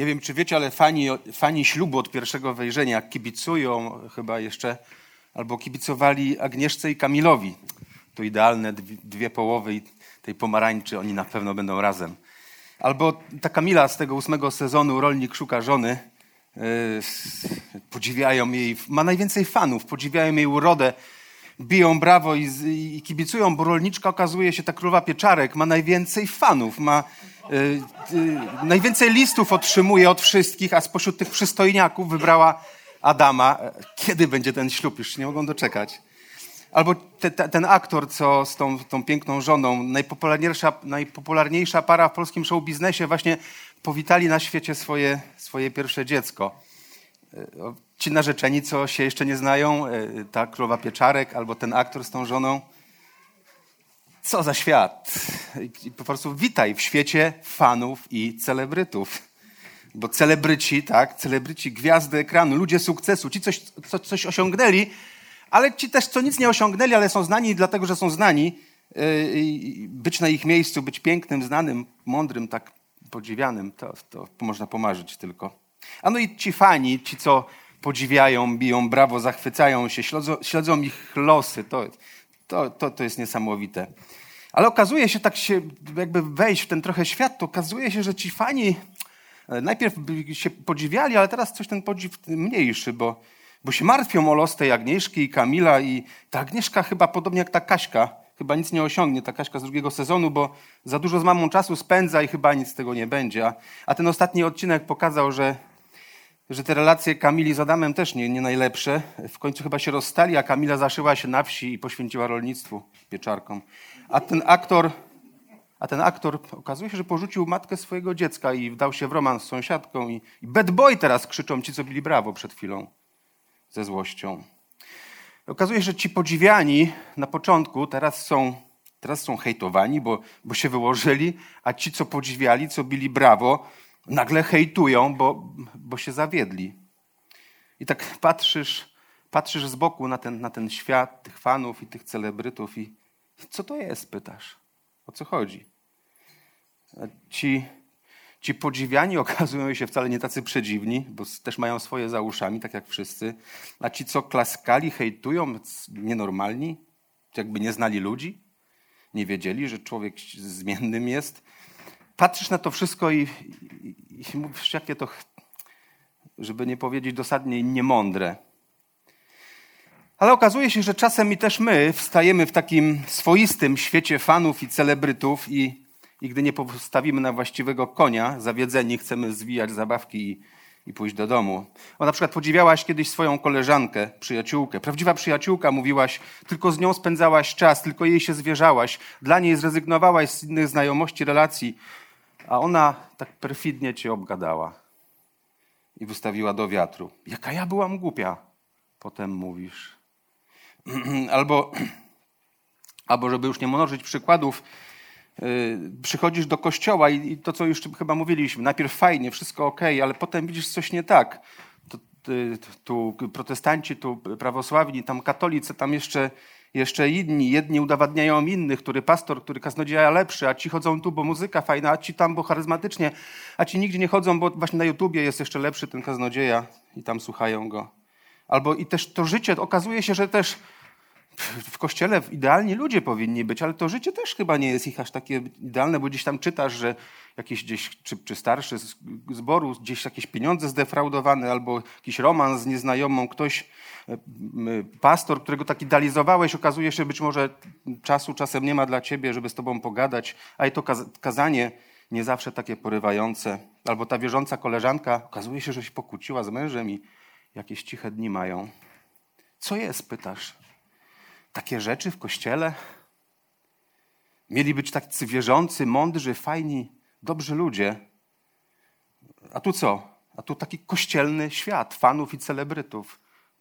Nie wiem, czy wiecie, ale fani, fani ślubu od pierwszego wejrzenia kibicują chyba jeszcze, albo kibicowali Agnieszce i Kamilowi. To idealne dwie połowy tej pomarańczy, oni na pewno będą razem. Albo ta Kamila z tego ósmego sezonu, Rolnik szuka żony, yy, podziwiają jej, ma najwięcej fanów, podziwiają jej urodę, biją brawo i, i kibicują, bo rolniczka okazuje się, ta królowa Pieczarek ma najwięcej fanów, ma yy, yy, najwięcej listów otrzymuje od wszystkich, a spośród tych przystojniaków wybrała Adama. Kiedy będzie ten ślub? Już nie mogą doczekać. Albo te, te, ten aktor, co z tą, tą piękną żoną, najpopularniejsza, najpopularniejsza para w polskim show biznesie, właśnie powitali na świecie swoje, swoje pierwsze dziecko. E, ci narzeczeni, co się jeszcze nie znają, e, ta królowa Pieczarek albo ten aktor z tą żoną. Co za świat. I po prostu witaj w świecie fanów i celebrytów. Bo celebryci, tak, celebryci, gwiazdy ekranu, ludzie sukcesu, ci coś, co, coś osiągnęli, ale ci też, co nic nie osiągnęli, ale są znani dlatego, że są znani, yy, być na ich miejscu, być pięknym, znanym, mądrym, tak podziwianym, to, to można pomarzyć tylko. A no i ci fani, ci, co podziwiają, biją brawo, zachwycają się, śledzą, śledzą ich losy, to, to, to, to jest niesamowite. Ale okazuje się, tak się jakby wejść w ten trochę świat, to okazuje się, że ci fani e, najpierw się podziwiali, ale teraz coś ten podziw mniejszy, bo bo się martwią o los tej Agnieszki i Kamila i ta Agnieszka chyba podobnie jak ta Kaśka, chyba nic nie osiągnie, ta Kaśka z drugiego sezonu, bo za dużo z mamą czasu spędza i chyba nic z tego nie będzie. A, a ten ostatni odcinek pokazał, że, że te relacje Kamili z Adamem też nie, nie najlepsze. W końcu chyba się rozstali, a Kamila zaszyła się na wsi i poświęciła rolnictwu pieczarkom. A ten aktor, a ten aktor okazuje się, że porzucił matkę swojego dziecka i wdał się w romans z sąsiadką. I, i bad boy teraz krzyczą ci, co bili brawo przed chwilą ze złością. Okazuje się, że ci podziwiani na początku teraz są, teraz są hejtowani, bo, bo się wyłożyli, a ci, co podziwiali, co bili brawo, nagle hejtują, bo, bo się zawiedli. I tak patrzysz, patrzysz z boku na ten, na ten świat tych fanów i tych celebrytów i co to jest, pytasz? O co chodzi? Ci Ci podziwiani okazują się wcale nie tacy przedziwni, bo też mają swoje za uszami, tak jak wszyscy. A ci, co klaskali, hejtują, nienormalni, jakby nie znali ludzi, nie wiedzieli, że człowiek zmiennym jest. Patrzysz na to wszystko i, i, i mówisz, jakie to, żeby nie powiedzieć dosadnie, niemądre. Ale okazuje się, że czasem i też my wstajemy w takim swoistym świecie fanów i celebrytów i i gdy nie postawimy na właściwego konia, zawiedzeni chcemy zwijać zabawki i, i pójść do domu. O, na przykład podziwiałaś kiedyś swoją koleżankę, przyjaciółkę. Prawdziwa przyjaciółka, mówiłaś, tylko z nią spędzałaś czas, tylko jej się zwierzałaś. Dla niej zrezygnowałaś z innych znajomości, relacji, a ona tak perfidnie cię obgadała i wystawiła do wiatru. Jaka ja byłam głupia, potem mówisz. albo, albo żeby już nie mnożyć przykładów, Y, przychodzisz do kościoła i, to, co już chyba mówiliśmy, najpierw fajnie, wszystko ok, ale potem widzisz coś nie tak. Tu, tu protestanci, tu prawosławni, tam katolicy, tam jeszcze, jeszcze inni. Jedni udowadniają innych, który pastor, który kaznodzieja lepszy, a ci chodzą tu, bo muzyka fajna, a ci tam, bo charyzmatycznie, a ci nigdzie nie chodzą, bo właśnie na YouTubie jest jeszcze lepszy ten kaznodzieja i tam słuchają go. Albo i też to życie, okazuje się, że też w kościele idealni ludzie powinni być, ale to życie też chyba nie jest ich aż takie idealne, bo gdzieś tam czytasz, że jakiś gdzieś, czy, czy starszy z zboru, gdzieś jakieś pieniądze zdefraudowane, albo jakiś romans z nieznajomą, ktoś, e, pastor, którego tak idealizowałeś, okazuje się, być może czasu czasem nie ma dla ciebie, żeby z tobą pogadać, a i to kazanie nie zawsze takie porywające. Albo ta wierząca koleżanka, okazuje się, że się pokłóciła z mężem i jakieś ciche dni mają. Co jest, pytasz? takie rzeczy w kościele? Mieli być tacy wierzący, mądrzy, fajni, dobrzy ludzie. A tu co? A tu taki kościelny świat fanów i celebrytów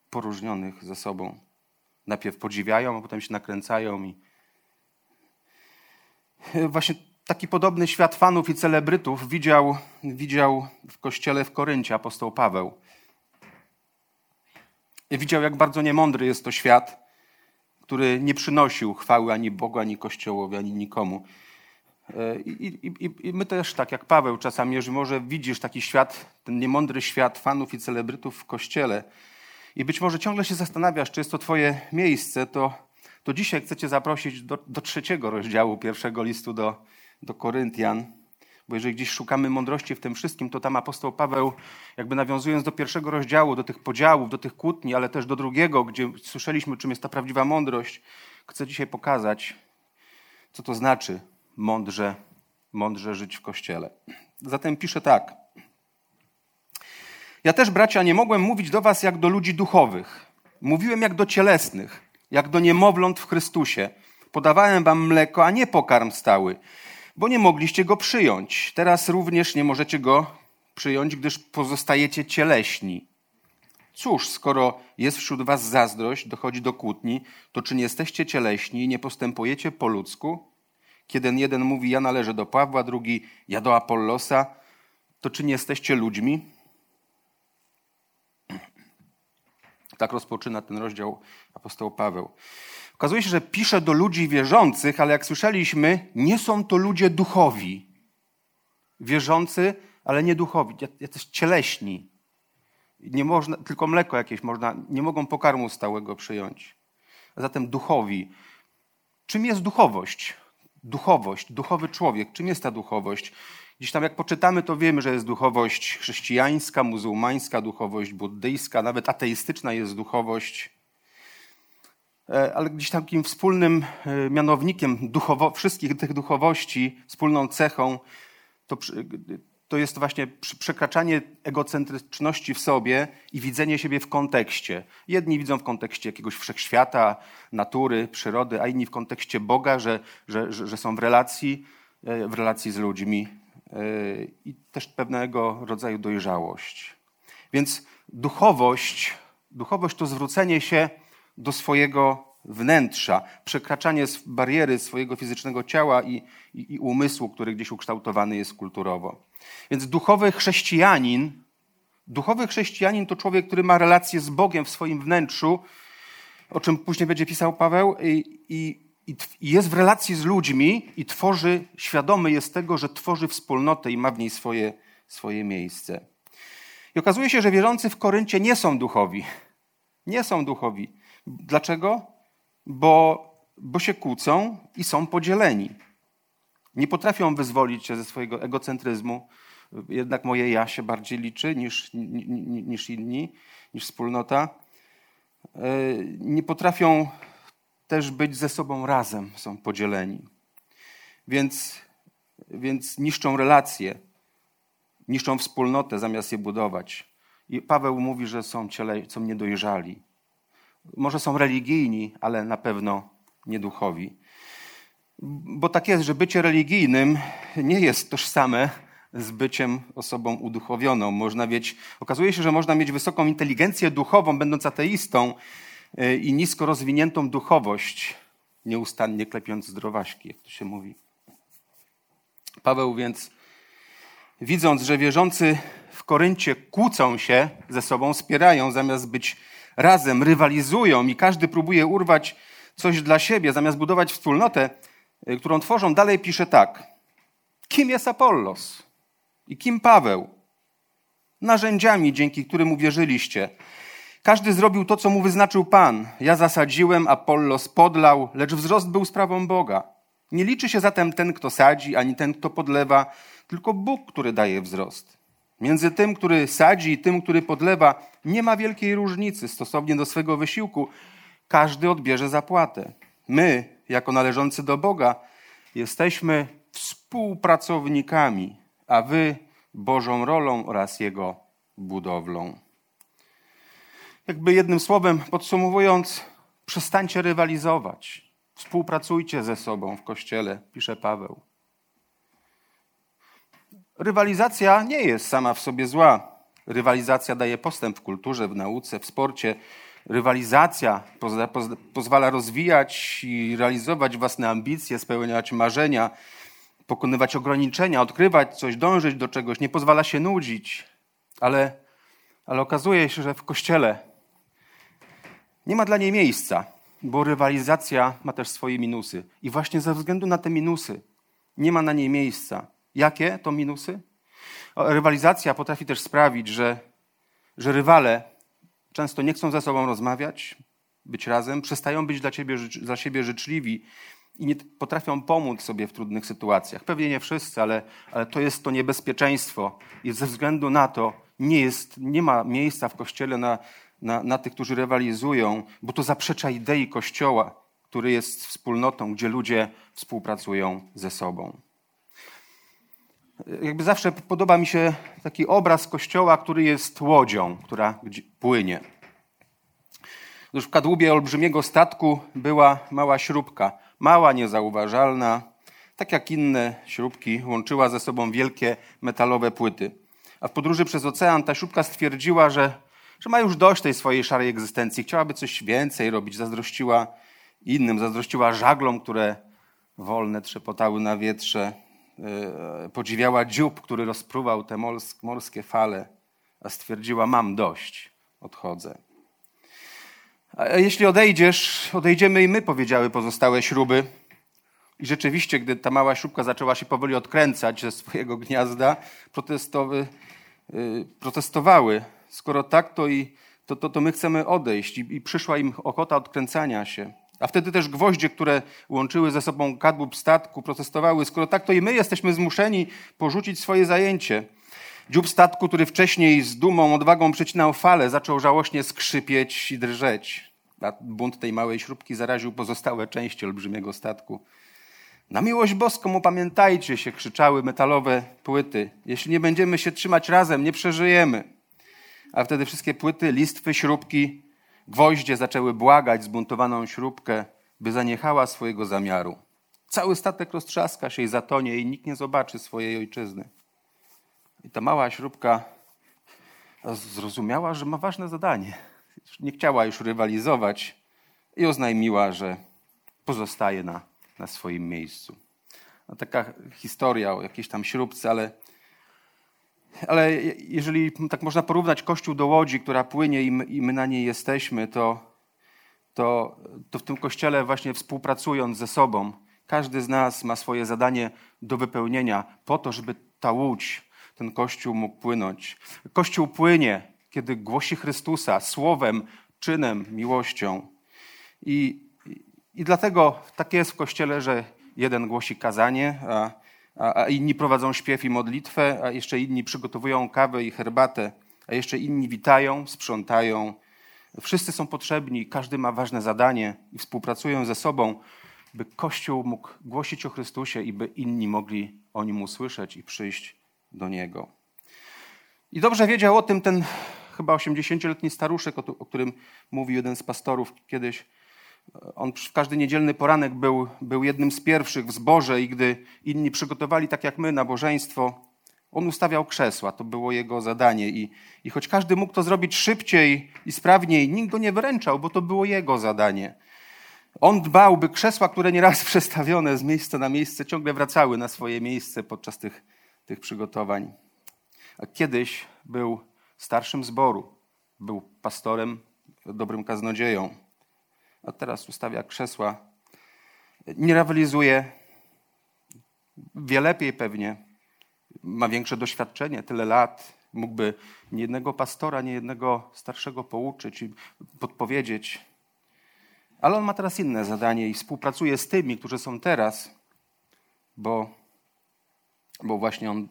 poróżnionych ze sobą. Najpierw podziwiają, a potem się nakręcają i właśnie taki podobny świat fanów i celebrytów widział, widział w kościele w Koryncie apostoł Paweł. Widział, jak bardzo niemądry jest to świat, który nie przynosił chwały ani Bogu, ani Kościołowi, ani nikomu. I, i, I, my też, tak jak Paweł czasami, jeżeli może widzisz taki świat, ten niemądry świat fanów i celebrytów w kościele i być może ciągle się zastanawiasz, czy jest to twoje miejsce, to, to dzisiaj chcę cię zaprosić do, do trzeciego rozdziału pierwszego listu do, do Koryntian. Bo jeżeli gdzieś szukamy mądrości w tym wszystkim, to tam apostoł Paweł, jakby nawiązując do pierwszego rozdziału, do tych podziałów, do tych kłótni, ale też do drugiego, gdzie słyszeliśmy, czym jest ta prawdziwa mądrość, chcę dzisiaj pokazać, co to znaczy mądrze, mądrze żyć w kościele. Zatem pisze tak. Ja też, bracia, nie mogłem mówić do was jak do ludzi duchowych. Mówiłem jak do cielesnych, jak do niemowląt w Chrystusie. Podawałem wam mleko, a nie pokarm stały, bo nie mogliście go przyjąć. Teraz również nie możecie go przyjąć, gdyż pozostajecie cieleśni. Cóż, skoro jest wśród was zazdrość, dochodzi do kłótni, to czy nie jesteście cieleśni i nie postępujecie po ludzku? Kiedy jeden mówi, ja należę do Pawła, drugi, ja do Apollosa, to czy nie jesteście ludźmi? Tak rozpoczyna ten rozdział apostoł Paweł. Okazuje się, że pisze do ludzi wierzących, ale jak słyszeliśmy, nie są to ludzie duchowi. Wierzący, ale nie duchowi, jacyś cieleśni. Nie można, tylko mleko jakieś można, nie mogą pokarmu stałego przyjąć. A zatem duchowi. Czym jest duchowość? Duchowość, duchowy człowiek. Czym jest ta duchowość? Gdzieś tam jak poczytamy, to wiemy, że jest duchowość chrześcijańska, muzułmańska, duchowość buddyjska, nawet ateistyczna jest duchowość. E, ale gdzieś takim wspólnym e, mianownikiem duchowo, wszystkich tych duchowości, wspólną cechą, to, to jest właśnie przekraczanie egocentryczności w sobie i widzenie siebie w kontekście. Jedni widzą w kontekście jakiegoś wszechświata, natury, przyrody, a inni w kontekście Boga, że, że, że są w relacji, e, w relacji z ludźmi i też pewnego rodzaju dojrzałość. Więc duchowość, duchowość to zwrócenie się do swojego wnętrza, przekraczanie bariery swojego fizycznego ciała i, i, i umysłu, który gdzieś ukształtowany jest kulturowo. Więc duchowy chrześcijanin, duchowy chrześcijanin to człowiek, który ma relację z Bogiem w swoim wnętrzu, o czym później będzie pisał Paweł, i, i, i jest w relacji z ludźmi i tworzy, świadomy jest tego, że tworzy wspólnotę i ma w niej swoje, swoje miejsce. I okazuje się, że wierzący w Koryncie nie są duchowi. Nie są duchowi. Dlaczego? Bo, bo się kłócą i są podzieleni. Nie potrafią wyzwolić się ze swojego egocentryzmu. Jednak moje ja się bardziej liczy niż, niż inni, niż wspólnota. E, nie potrafią też być ze sobą razem, są podzieleni. Więc, więc niszczą relacje, niszczą wspólnotę zamiast je budować. I Paweł mówi, że są, ciele, są niedojrzali. Może są religijni, ale na pewno nieduchowi. Bo tak jest, że bycie religijnym nie jest tożsame z byciem osobą uduchowioną. Można mieć, okazuje się, że można mieć wysoką inteligencję duchową, będąc ateistą, e, i nisko rozwiniętą duchowość, nieustannie klepiąc zdrowaśki, jak to się mówi. Paweł więc, widząc, że wierzący w Koryncie kłócą się ze sobą, spierają, zamiast być razem rywalizują i każdy próbuje urwać coś dla siebie, zamiast budować wspólnotę, którą tworzą, dalej pisze tak. Kim jest Apollos? I kim Paweł? Narzędziami, dzięki którym uwierzyliście. Każdy zrobił to, co mu wyznaczył Pan. Ja zasadziłem, Apollos podlał, lecz wzrost był sprawą Boga. Nie liczy się zatem ten, kto sadzi, ani ten, kto podlewa, tylko Bóg, który daje wzrost. Między tym, który sadzi i tym, który podlewa, nie ma wielkiej różnicy. Stosownie do swego wysiłku każdy odbierze zapłatę. My, jako należący do Boga, jesteśmy współpracownikami, a wy Bożą rolą oraz Jego budowlą. Jakby jednym słowem podsumowując, przestańcie rywalizować. Współpracujcie ze sobą w kościele, pisze Paweł. Rywalizacja nie jest sama w sobie zła. Rywalizacja daje postęp w kulturze, w nauce, w sporcie. Rywalizacja pozwala, rozwijać i realizować własne ambicje, spełniać marzenia, pokonywać ograniczenia, odkrywać coś, dążyć do czegoś, nie pozwala się nudzić. Ale, ale okazuje się, że w kościele nie ma dla niej miejsca, bo rywalizacja ma też swoje minusy. I właśnie ze względu na te minusy nie ma na niej miejsca. Jakie to minusy? Rywalizacja potrafi też sprawić, że, że rywale często nie chcą ze sobą rozmawiać, być razem, przestają być dla, ciebie, dla siebie życzliwi i nie potrafią pomóc sobie w trudnych sytuacjach. Pewnie nie wszyscy, ale, ale to jest to niebezpieczeństwo. I ze względu na to nie, jest, nie ma miejsca w Kościele na, na, na tych, którzy rywalizują, bo to zaprzecza idei Kościoła, który jest wspólnotą, gdzie ludzie współpracują ze sobą. Jakby zawsze podoba mi się taki obraz Kościoła, który jest łodzią, która płynie. Otóż w kadłubie olbrzymiego statku była mała śrubka, mała, niezauważalna, tak jak inne śrubki, łączyła ze sobą wielkie metalowe płyty. A w podróży przez ocean ta śrubka stwierdziła, że, że ma już dość tej swojej szarej egzystencji, chciałaby coś więcej robić, zazdrościła innym, zazdrościła żaglom, które wolne trzepotały na wietrze, podziwiała dziób, który rozpruwał te morskie fale, a stwierdziła: Mam dość, odchodzę. A jeśli odejdziesz, odejdziemy i my, powiedziały pozostałe śruby. I rzeczywiście, gdy ta mała śrubka zaczęła się powoli odkręcać ze swojego gniazda, protestowy, yy, protestowały. Skoro tak, to, i, to, to, to my chcemy odejść. I, I przyszła im ochota odkręcania się. A wtedy też gwoździe, które łączyły ze sobą kadłub statku, protestowały. Skoro tak, to i my jesteśmy zmuszeni porzucić swoje zajęcie. Dziób statku, który wcześniej z dumą, odwagą przecinał fale, zaczął żałośnie skrzypieć i drżeć. A bunt tej małej śrubki zaraził pozostałe części olbrzymiego statku. Na miłość boską upamiętajcie się, krzyczały metalowe płyty. Jeśli nie będziemy się trzymać razem, nie przeżyjemy. A wtedy wszystkie płyty, listwy, śrubki, gwoździe zaczęły błagać zbuntowaną śrubkę, by zaniechała swojego zamiaru. Cały statek roztrzaska się i zatonie i nikt nie zobaczy swojej ojczyzny. I ta mała śrubka zrozumiała, że ma ważne zadanie. Nie chciała już rywalizować i oznajmiła, że pozostaje na, na swoim miejscu. No, taka historia o jakiejś tam śrubce, ale, ale jeżeli tak można porównać Kościół do łodzi, która płynie i my, na niej jesteśmy, to, to, to w tym Kościele właśnie współpracując ze sobą, każdy z nas ma swoje zadanie do wypełnienia po to, żeby ta łódź ten Kościół mógł płynąć. Kościół płynie, kiedy głosi Chrystusa słowem, czynem, miłością. I, i, dlatego tak jest w Kościele, że jeden głosi kazanie, a, a inni prowadzą śpiew i modlitwę, a jeszcze inni przygotowują kawę i herbatę, a jeszcze inni witają, sprzątają. Wszyscy są potrzebni, każdy ma ważne zadanie i współpracują ze sobą, by Kościół mógł głosić o Chrystusie i by inni mogli o nim usłyszeć i przyjść do niego. I dobrze wiedział o tym ten chyba 80-letni staruszek, o, którym mówił jeden z pastorów kiedyś. On w każdy niedzielny poranek był, był jednym z pierwszych w zborze i gdy inni przygotowali, tak jak my, nabożeństwo, on ustawiał krzesła. To było jego zadanie. I, I choć każdy mógł to zrobić szybciej i sprawniej, nikt go nie wyręczał, bo to było jego zadanie. On dbał, by krzesła, które nieraz przestawione z miejsca na miejsce, ciągle wracały na swoje miejsce podczas tych tych przygotowań. A kiedyś był starszym zboru, był pastorem, dobrym kaznodzieją, a teraz ustawia krzesła. Nie rywalizuje, wie lepiej pewnie, ma większe doświadczenie, tyle lat, mógłby nie jednego pastora, nie jednego starszego pouczyć i podpowiedzieć. Ale on ma teraz inne zadanie i współpracuje z tymi, którzy są teraz, bo bo właśnie on,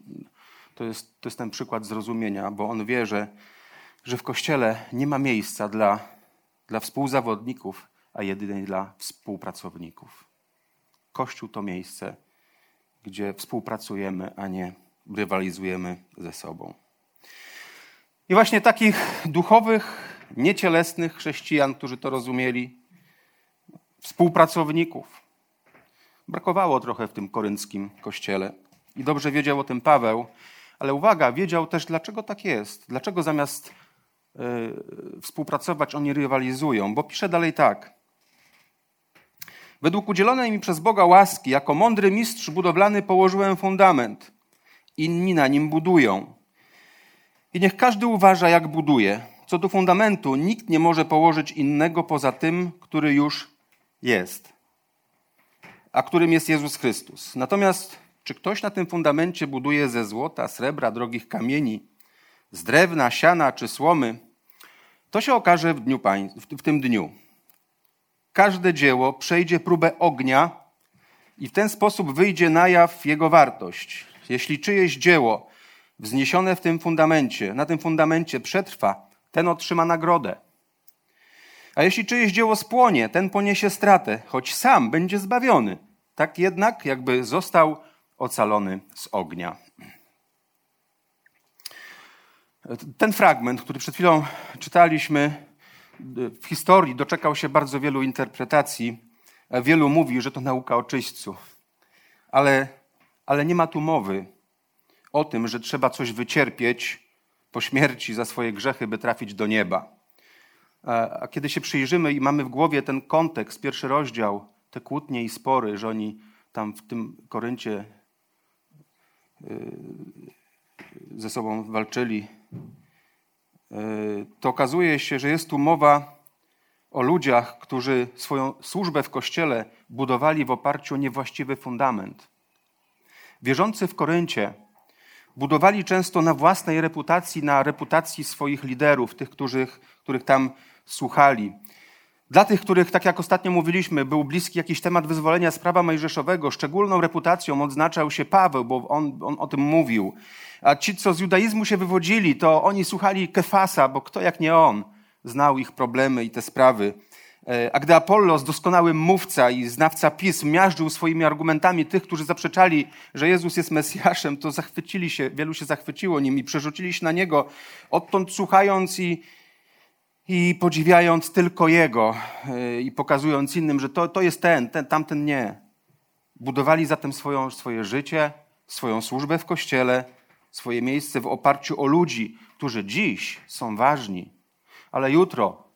to jest, to jest ten przykład zrozumienia, bo on wie, że, że w Kościele nie ma miejsca dla, dla współzawodników, a jedynie dla współpracowników. Kościół to miejsce, gdzie współpracujemy, a nie rywalizujemy ze sobą. I właśnie takich duchowych, niecielesnych chrześcijan, którzy to rozumieli, współpracowników. Brakowało trochę w tym korynckim kościele. I dobrze wiedział o tym Paweł, ale uwaga, wiedział też, dlaczego tak jest. Dlaczego zamiast y, współpracować oni rywalizują. Bo pisze dalej tak. Według udzielonej mi przez Boga łaski, jako mądry mistrz budowlany położyłem fundament. Inni na nim budują. I niech każdy uważa, jak buduje. Co do fundamentu, nikt nie może położyć innego poza tym, który już jest, a którym jest Jezus Chrystus. Natomiast czy ktoś na tym fundamencie buduje ze złota, srebra, drogich kamieni, z drewna, siana czy słomy, to się okaże w, dniu w tym dniu. Każde dzieło przejdzie próbę ognia i w ten sposób wyjdzie na jaw jego wartość. Jeśli czyjeś dzieło wzniesione w tym fundamencie, na tym fundamencie przetrwa, ten otrzyma nagrodę. A jeśli czyjeś dzieło spłonie, ten poniesie stratę, choć sam będzie zbawiony. Tak jednak, jakby został ocalony z ognia. Ten fragment, który przed chwilą czytaliśmy, w historii doczekał się bardzo wielu interpretacji. Wielu mówi, że to nauka o czyśćcu. Ale, ale nie ma tu mowy o tym, że trzeba coś wycierpieć po śmierci za swoje grzechy, by trafić do nieba. A kiedy się przyjrzymy i mamy w głowie ten kontekst, pierwszy rozdział, te kłótnie i spory, że oni tam w tym Koryncie y, ze sobą walczyli, to okazuje się, że jest tu mowa o ludziach, którzy swoją służbę w kościele budowali w oparciu o niewłaściwy fundament. Wierzący w Koryncie budowali często na własnej reputacji, na reputacji swoich liderów, tych, których, których tam słuchali. Dla tych, których, tak jak ostatnio mówiliśmy, był bliski jakiś temat wyzwolenia z prawa mojżeszowego, szczególną reputacją odznaczał się Paweł, bo on, on o tym mówił. A ci, co z judaizmu się wywodzili, to oni słuchali Kefasa, bo kto jak nie on znał ich problemy i te sprawy. E, a gdy Apollos, doskonały mówca i znawca pism, miażdżył swoimi argumentami tych, którzy zaprzeczali, że Jezus jest Mesjaszem, to zachwycili się, wielu się zachwyciło nim i przerzucili się na Niego, odtąd słuchając i, i podziwiając tylko Jego e, i pokazując innym, że to, to jest ten, ten, tamten nie. Budowali zatem swoją, swoje życie, swoją służbę w Kościele, swoje miejsce w oparciu o ludzi, którzy dziś są ważni, ale jutro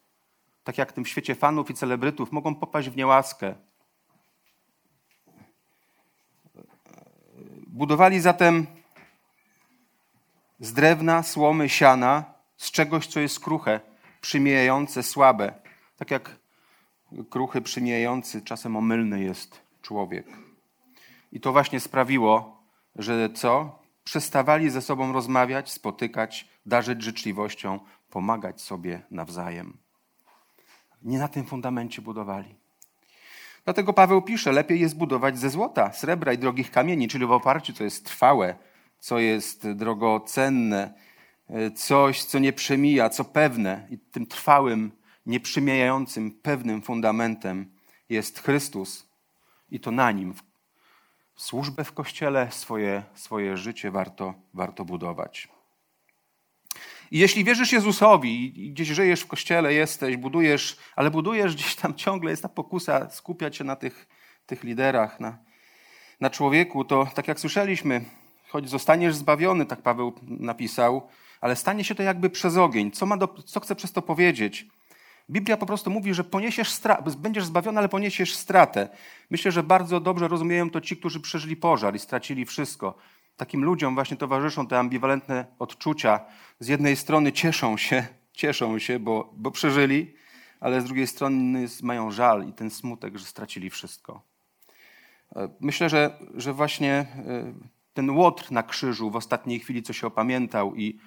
tak jak w tym świecie fanów i celebrytów, mogą popaść w niełaskę. Budowali zatem z drewna, słomy, siana, z czegoś, co jest kruche, przymijające, słabe. Tak jak kruchy, przymijający, czasem omylny jest człowiek. I to właśnie sprawiło, że co? Przestawali ze sobą rozmawiać, spotykać, darzyć życzliwością, pomagać sobie nawzajem nie na tym fundamencie budowali. Dlatego Paweł pisze, lepiej jest budować ze złota, srebra i drogich kamieni, czyli w oparciu, co jest trwałe, co jest drogocenne, coś, co nie przemija, co pewne. I tym trwałym, nieprzemijającym, pewnym fundamentem jest Chrystus. I to na nim, służbę w Kościele, swoje, swoje życie warto, warto budować. I jeśli wierzysz Jezusowi i gdzieś żyjesz w kościele, jesteś, budujesz, ale budujesz gdzieś tam ciągle, jest ta pokusa skupiać się na tych, tych liderach, na, na człowieku, to tak jak słyszeliśmy, choć zostaniesz zbawiony, tak Paweł napisał, ale stanie się to jakby przez ogień. Co, ma do, co chce przez to powiedzieć? Biblia po prostu mówi, że poniesiesz stratę, będziesz zbawiony, ale poniesiesz stratę. Myślę, że bardzo dobrze rozumieją to ci, którzy przeżyli pożar i stracili wszystko takim ludziom właśnie towarzyszą te ambiwalentne odczucia. Z jednej strony cieszą się, cieszą się, bo, bo przeżyli, ale z drugiej strony mają żal i ten smutek, że stracili wszystko. E, myślę, że, że właśnie e, ten łotr na krzyżu w ostatniej chwili, co się opamiętał i,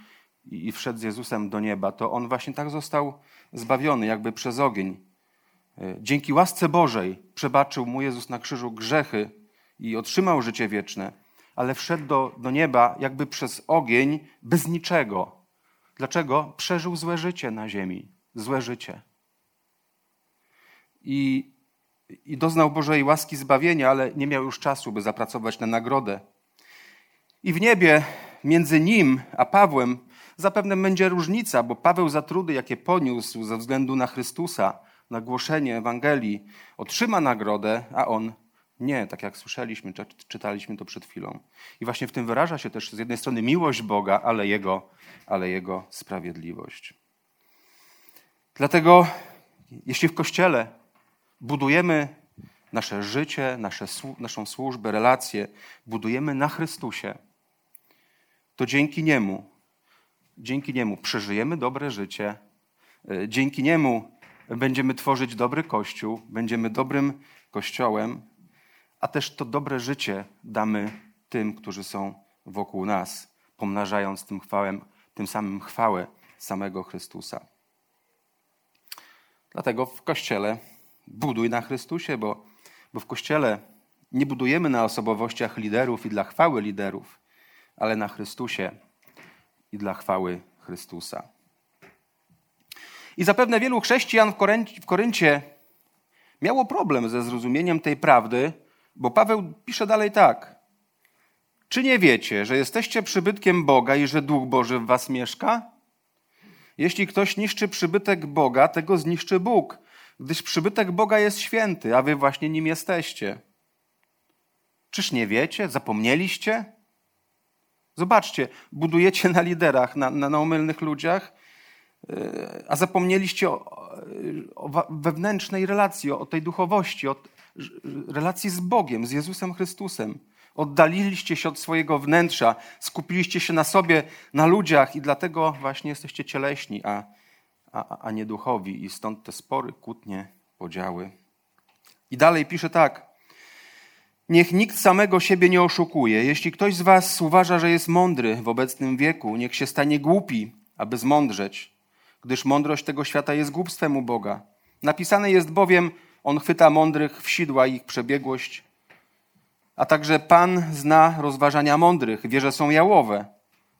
i wszedł z Jezusem do nieba, to on właśnie tak został zbawiony, jakby przez ogień. E, dzięki łasce Bożej przebaczył mu Jezus na krzyżu grzechy i otrzymał życie wieczne ale wszedł do, do nieba jakby przez ogień, bez niczego. Dlaczego? Przeżył złe życie na ziemi. Złe życie. I, I doznał Bożej łaski zbawienia, ale nie miał już czasu, by zapracować na nagrodę. I w niebie między nim a Pawłem zapewne będzie różnica, bo Paweł za trudy, jakie poniósł ze względu na Chrystusa, na głoszenie Ewangelii, otrzyma nagrodę, a on nie, tak jak słyszeliśmy, czytaliśmy to przed chwilą. I właśnie w tym wyraża się też z jednej strony miłość Boga, ale Jego, ale jego sprawiedliwość. Dlatego, jeśli w Kościele budujemy nasze życie, nasze, naszą służbę, relacje, budujemy na Chrystusie, to dzięki Niemu, dzięki Niemu przeżyjemy dobre życie, e, dzięki Niemu będziemy tworzyć dobry Kościół, będziemy dobrym Kościołem, a też to dobre życie damy tym, którzy są wokół nas, pomnażając tym, chwałem, tym samym chwałę samego Chrystusa. Dlatego w Kościele buduj na Chrystusie, bo, bo w Kościele nie budujemy na osobowościach liderów i dla chwały liderów, ale na Chrystusie i dla chwały Chrystusa. I zapewne wielu chrześcijan w Koryncie miało problem ze zrozumieniem tej prawdy, bo Paweł pisze dalej tak. Czy nie wiecie, że jesteście przybytkiem Boga i że Duch Boży w was mieszka? Jeśli ktoś niszczy przybytek Boga, tego zniszczy Bóg, gdyż przybytek Boga jest święty, a wy właśnie nim jesteście. Czyż nie wiecie? Zapomnieliście? Zobaczcie, budujecie na liderach, na, na, na ludziach, e, a zapomnieliście o, o wewnętrznej relacji, o tej duchowości, o relacji z Bogiem, z Jezusem Chrystusem. Oddaliliście się od swojego wnętrza, skupiliście się na sobie, na ludziach i dlatego właśnie jesteście cieleśni, a, a, a nie duchowi. I stąd te spory, kłótnie, podziały. I dalej pisze tak. Niech nikt samego siebie nie oszukuje. Jeśli ktoś z was uważa, że jest mądry w obecnym wieku, niech się stanie głupi, aby zmądrzeć, gdyż mądrość tego świata jest głupstwem u Boga. Napisane jest bowiem, on chwyta mądrych w sidła ich przebiegłość, a także Pan zna rozważania mądrych, wie, że są jałowe.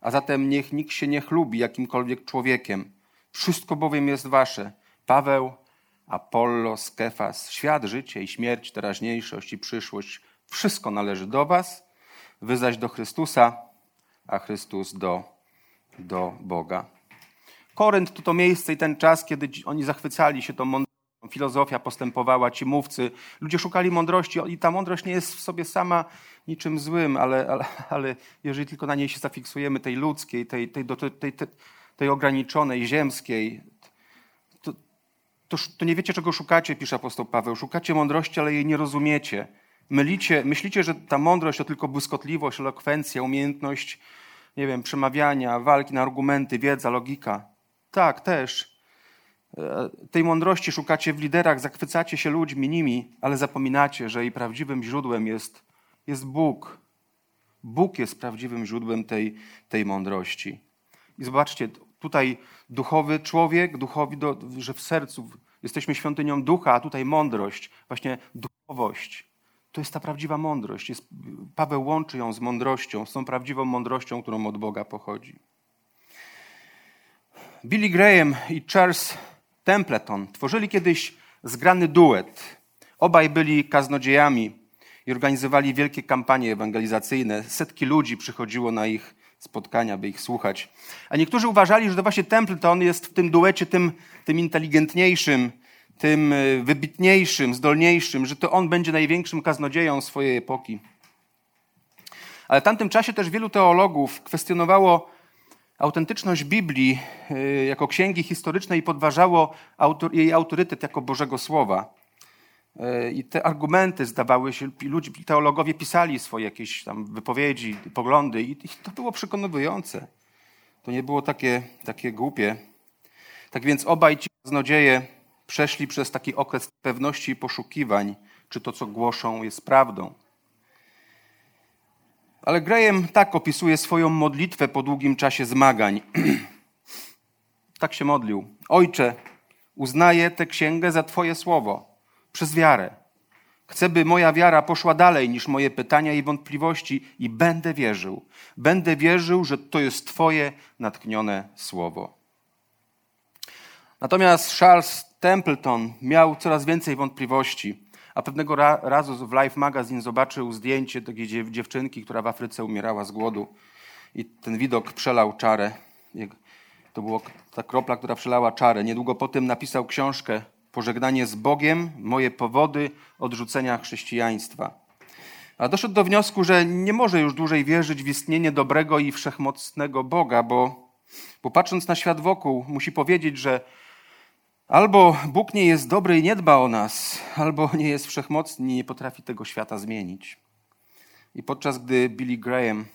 A zatem niech nikt się nie chlubi jakimkolwiek człowiekiem. Wszystko bowiem jest wasze. Paweł, Apollo, Skefas, świat, życie i śmierć, teraźniejszość i przyszłość. Wszystko należy do was, wy zaś do Chrystusa, a Chrystus do, do Boga. Korynt to to miejsce i ten czas, kiedy oni zachwycali się tą mądrością filozofia postępowała, ci mówcy. Ludzie szukali mądrości i ta mądrość nie jest w sobie sama niczym złym, ale, ale, ale jeżeli tylko na niej się zafiksujemy, tej ludzkiej, tej, tej, tej, tej, tej ograniczonej, ziemskiej, to, to, to, nie wiecie, czego szukacie, pisze apostoł Paweł. Szukacie mądrości, ale jej nie rozumiecie. Mylicie, myślicie, że ta mądrość to tylko błyskotliwość, elokwencja, umiejętność, nie wiem, przemawiania, walki na argumenty, wiedza, logika. Tak, też E, tej mądrości szukacie w liderach, zachwycacie się ludźmi, nimi, ale zapominacie, że jej prawdziwym źródłem jest, jest Bóg. Bóg jest prawdziwym źródłem tej, tej mądrości. I zobaczcie, tutaj duchowy człowiek, duchowi, do, że w sercu jesteśmy świątynią ducha, a tutaj mądrość, właśnie duchowość. To jest ta prawdziwa mądrość. Jest, Paweł łączy ją z mądrością, z tą prawdziwą mądrością, którą od Boga pochodzi. Billy Graham i Charles Templeton tworzyli kiedyś zgrany duet. Obaj byli kaznodziejami i organizowali wielkie kampanie ewangelizacyjne. Setki ludzi przychodziło na ich spotkania, by ich słuchać. A niektórzy uważali, że to właśnie Templeton jest w tym duecie tym, tym inteligentniejszym, tym e, wybitniejszym, zdolniejszym, że to on będzie największym kaznodzieją swojej epoki. Ale w tamtym czasie też wielu teologów kwestionowało autentyczność Biblii y, jako księgi historycznej podważało jej autorytet jako Bożego Słowa. Y, I te argumenty zdawały się, ludzie, teologowie pisali swoje jakieś tam wypowiedzi, poglądy i to było przekonujące. To nie było takie, takie głupie. Tak więc obaj ci kaznodzieje przeszli przez taki okres pewności i poszukiwań, czy to, co głoszą, jest prawdą. Ale Graham tak opisuje swoją modlitwę po długim czasie zmagań. tak się modlił. Ojcze, uznaję tę księgę za Twoje słowo, przez wiarę. Chcę, by moja wiara poszła dalej niż moje pytania i wątpliwości i będę wierzył. Będę wierzył, że to jest Twoje natchnione słowo. Natomiast Charles Templeton miał coraz więcej wątpliwości a pewnego razu w Life Magazine zobaczył zdjęcie takiej dziewczynki, która w Afryce umierała z głodu i ten widok przelał czarę. To była ta kropla, która przelała czarę. Niedługo potem napisał książkę pożegnanie z Bogiem, moje powody odrzucenia chrześcijaństwa. A doszedł do wniosku, że nie może już dłużej wierzyć w istnienie dobrego i wszechmocnego Boga, bo, bo patrząc na świat wokół, musi powiedzieć, że albo Bóg nie jest dobry i nie dba o nas, albo nie jest wszechmocny i nie potrafi tego świata zmienić. I podczas gdy Billy Graham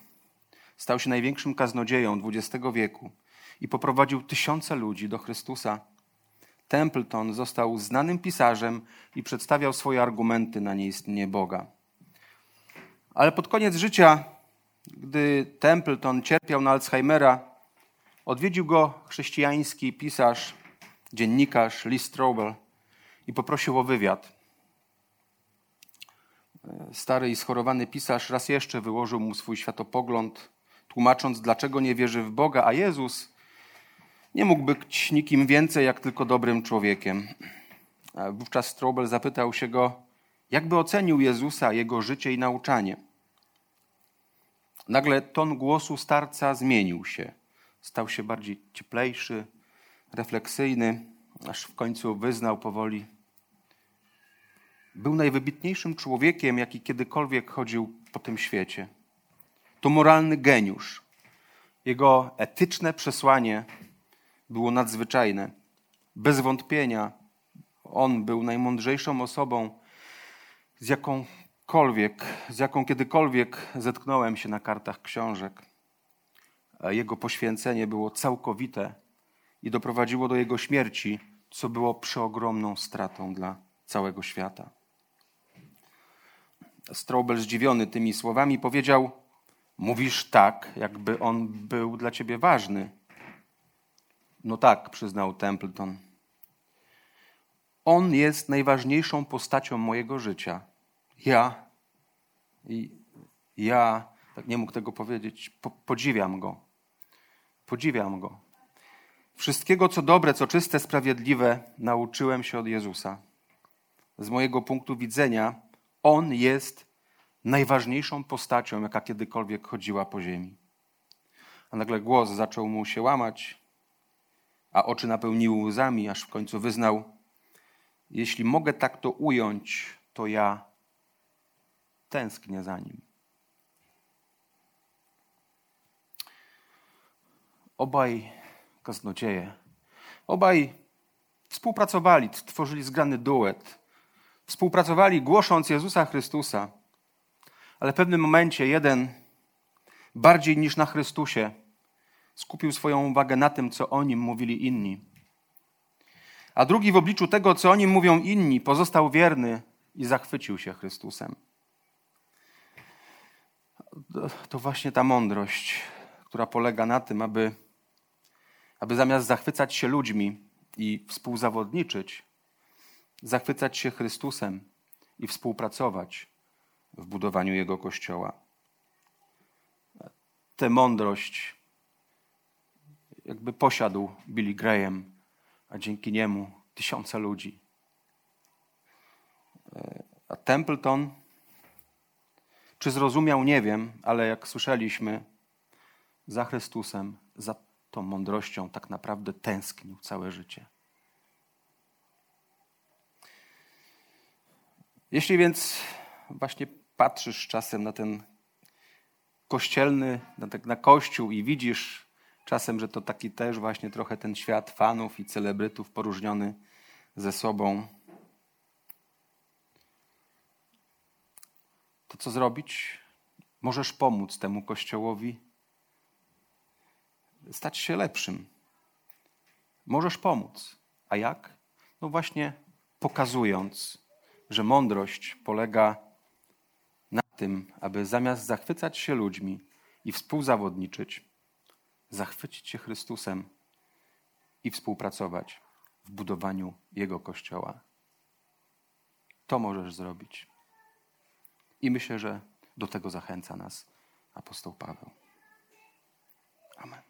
stał się największym kaznodzieją XX wieku i poprowadził tysiące ludzi do Chrystusa, Templeton został znanym pisarzem i przedstawiał swoje argumenty na nieistnienie Boga. Ale pod koniec życia, gdy Templeton cierpiał na Alzheimera, odwiedził go chrześcijański pisarz, dziennikarz Lee Strobel i poprosił o wywiad. Stary i schorowany pisarz raz jeszcze wyłożył mu swój światopogląd, tłumacząc, dlaczego nie wierzy w Boga, a Jezus nie mógł być nikim więcej jak tylko dobrym człowiekiem. Wówczas Strobel zapytał się go, jakby ocenił Jezusa, jego życie i nauczanie. Nagle ton głosu starca zmienił się. Stał się bardziej cieplejszy, refleksyjny, aż w końcu wyznał powoli. Był najwybitniejszym człowiekiem, jaki kiedykolwiek chodził po tym świecie. To moralny geniusz. Jego etyczne przesłanie było nadzwyczajne. Bez wątpienia on był najmądrzejszą osobą, z jakąkolwiek, z jaką kiedykolwiek zetknąłem się na kartach książek. Jego poświęcenie było całkowite i doprowadziło do jego śmierci, co było przeogromną stratą dla całego świata. Strobel, zdziwiony tymi słowami, powiedział: Mówisz tak, jakby on był dla ciebie ważny. No tak, przyznał Templeton. On jest najważniejszą postacią mojego życia. Ja, ja, tak nie mógł tego powiedzieć, po, podziwiam go. Podziwiam go. Wszystkiego, co dobre, co czyste, sprawiedliwe, nauczyłem się od Jezusa. Z mojego punktu widzenia, On jest najważniejszą postacią, jaka kiedykolwiek chodziła po ziemi. A nagle głos zaczął mu się łamać, a oczy napełniły łzami, aż w końcu wyznał: Jeśli mogę tak to ująć, to ja tęsknię za nim. Obaj kaznodzieje, obaj współpracowali, tworzyli zgrany duet. Współpracowali głosząc Jezusa Chrystusa, ale w pewnym momencie jeden bardziej niż na Chrystusie skupił swoją uwagę na tym, co o nim mówili inni. A drugi w obliczu tego, co o nim mówią inni, pozostał wierny i zachwycił się Chrystusem. To właśnie ta mądrość, która polega na tym, aby, aby zamiast zachwycać się ludźmi i współzawodniczyć, zachwycać się Chrystusem i współpracować w budowaniu Jego Kościoła. Tę mądrość jakby posiadł Billy Graham, a dzięki niemu tysiące ludzi. A Templeton, czy zrozumiał, nie wiem, ale jak słyszeliśmy, za Chrystusem, za tą mądrością tak naprawdę tęsknił całe życie. Jeśli więc właśnie patrzysz czasem na ten kościelny, na, ten, na kościół i widzisz czasem, że to taki też właśnie trochę ten świat fanów i celebrytów poróżniony ze sobą, to co zrobić? Możesz pomóc temu kościołowi stać się lepszym. Możesz pomóc. A jak? No właśnie pokazując, że mądrość polega na tym, aby zamiast zachwycać się ludźmi i współzawodniczyć, zachwycić się Chrystusem i współpracować w budowaniu Jego Kościoła. To możesz zrobić. I myślę, że do tego zachęca nas apostoł Paweł. Amen.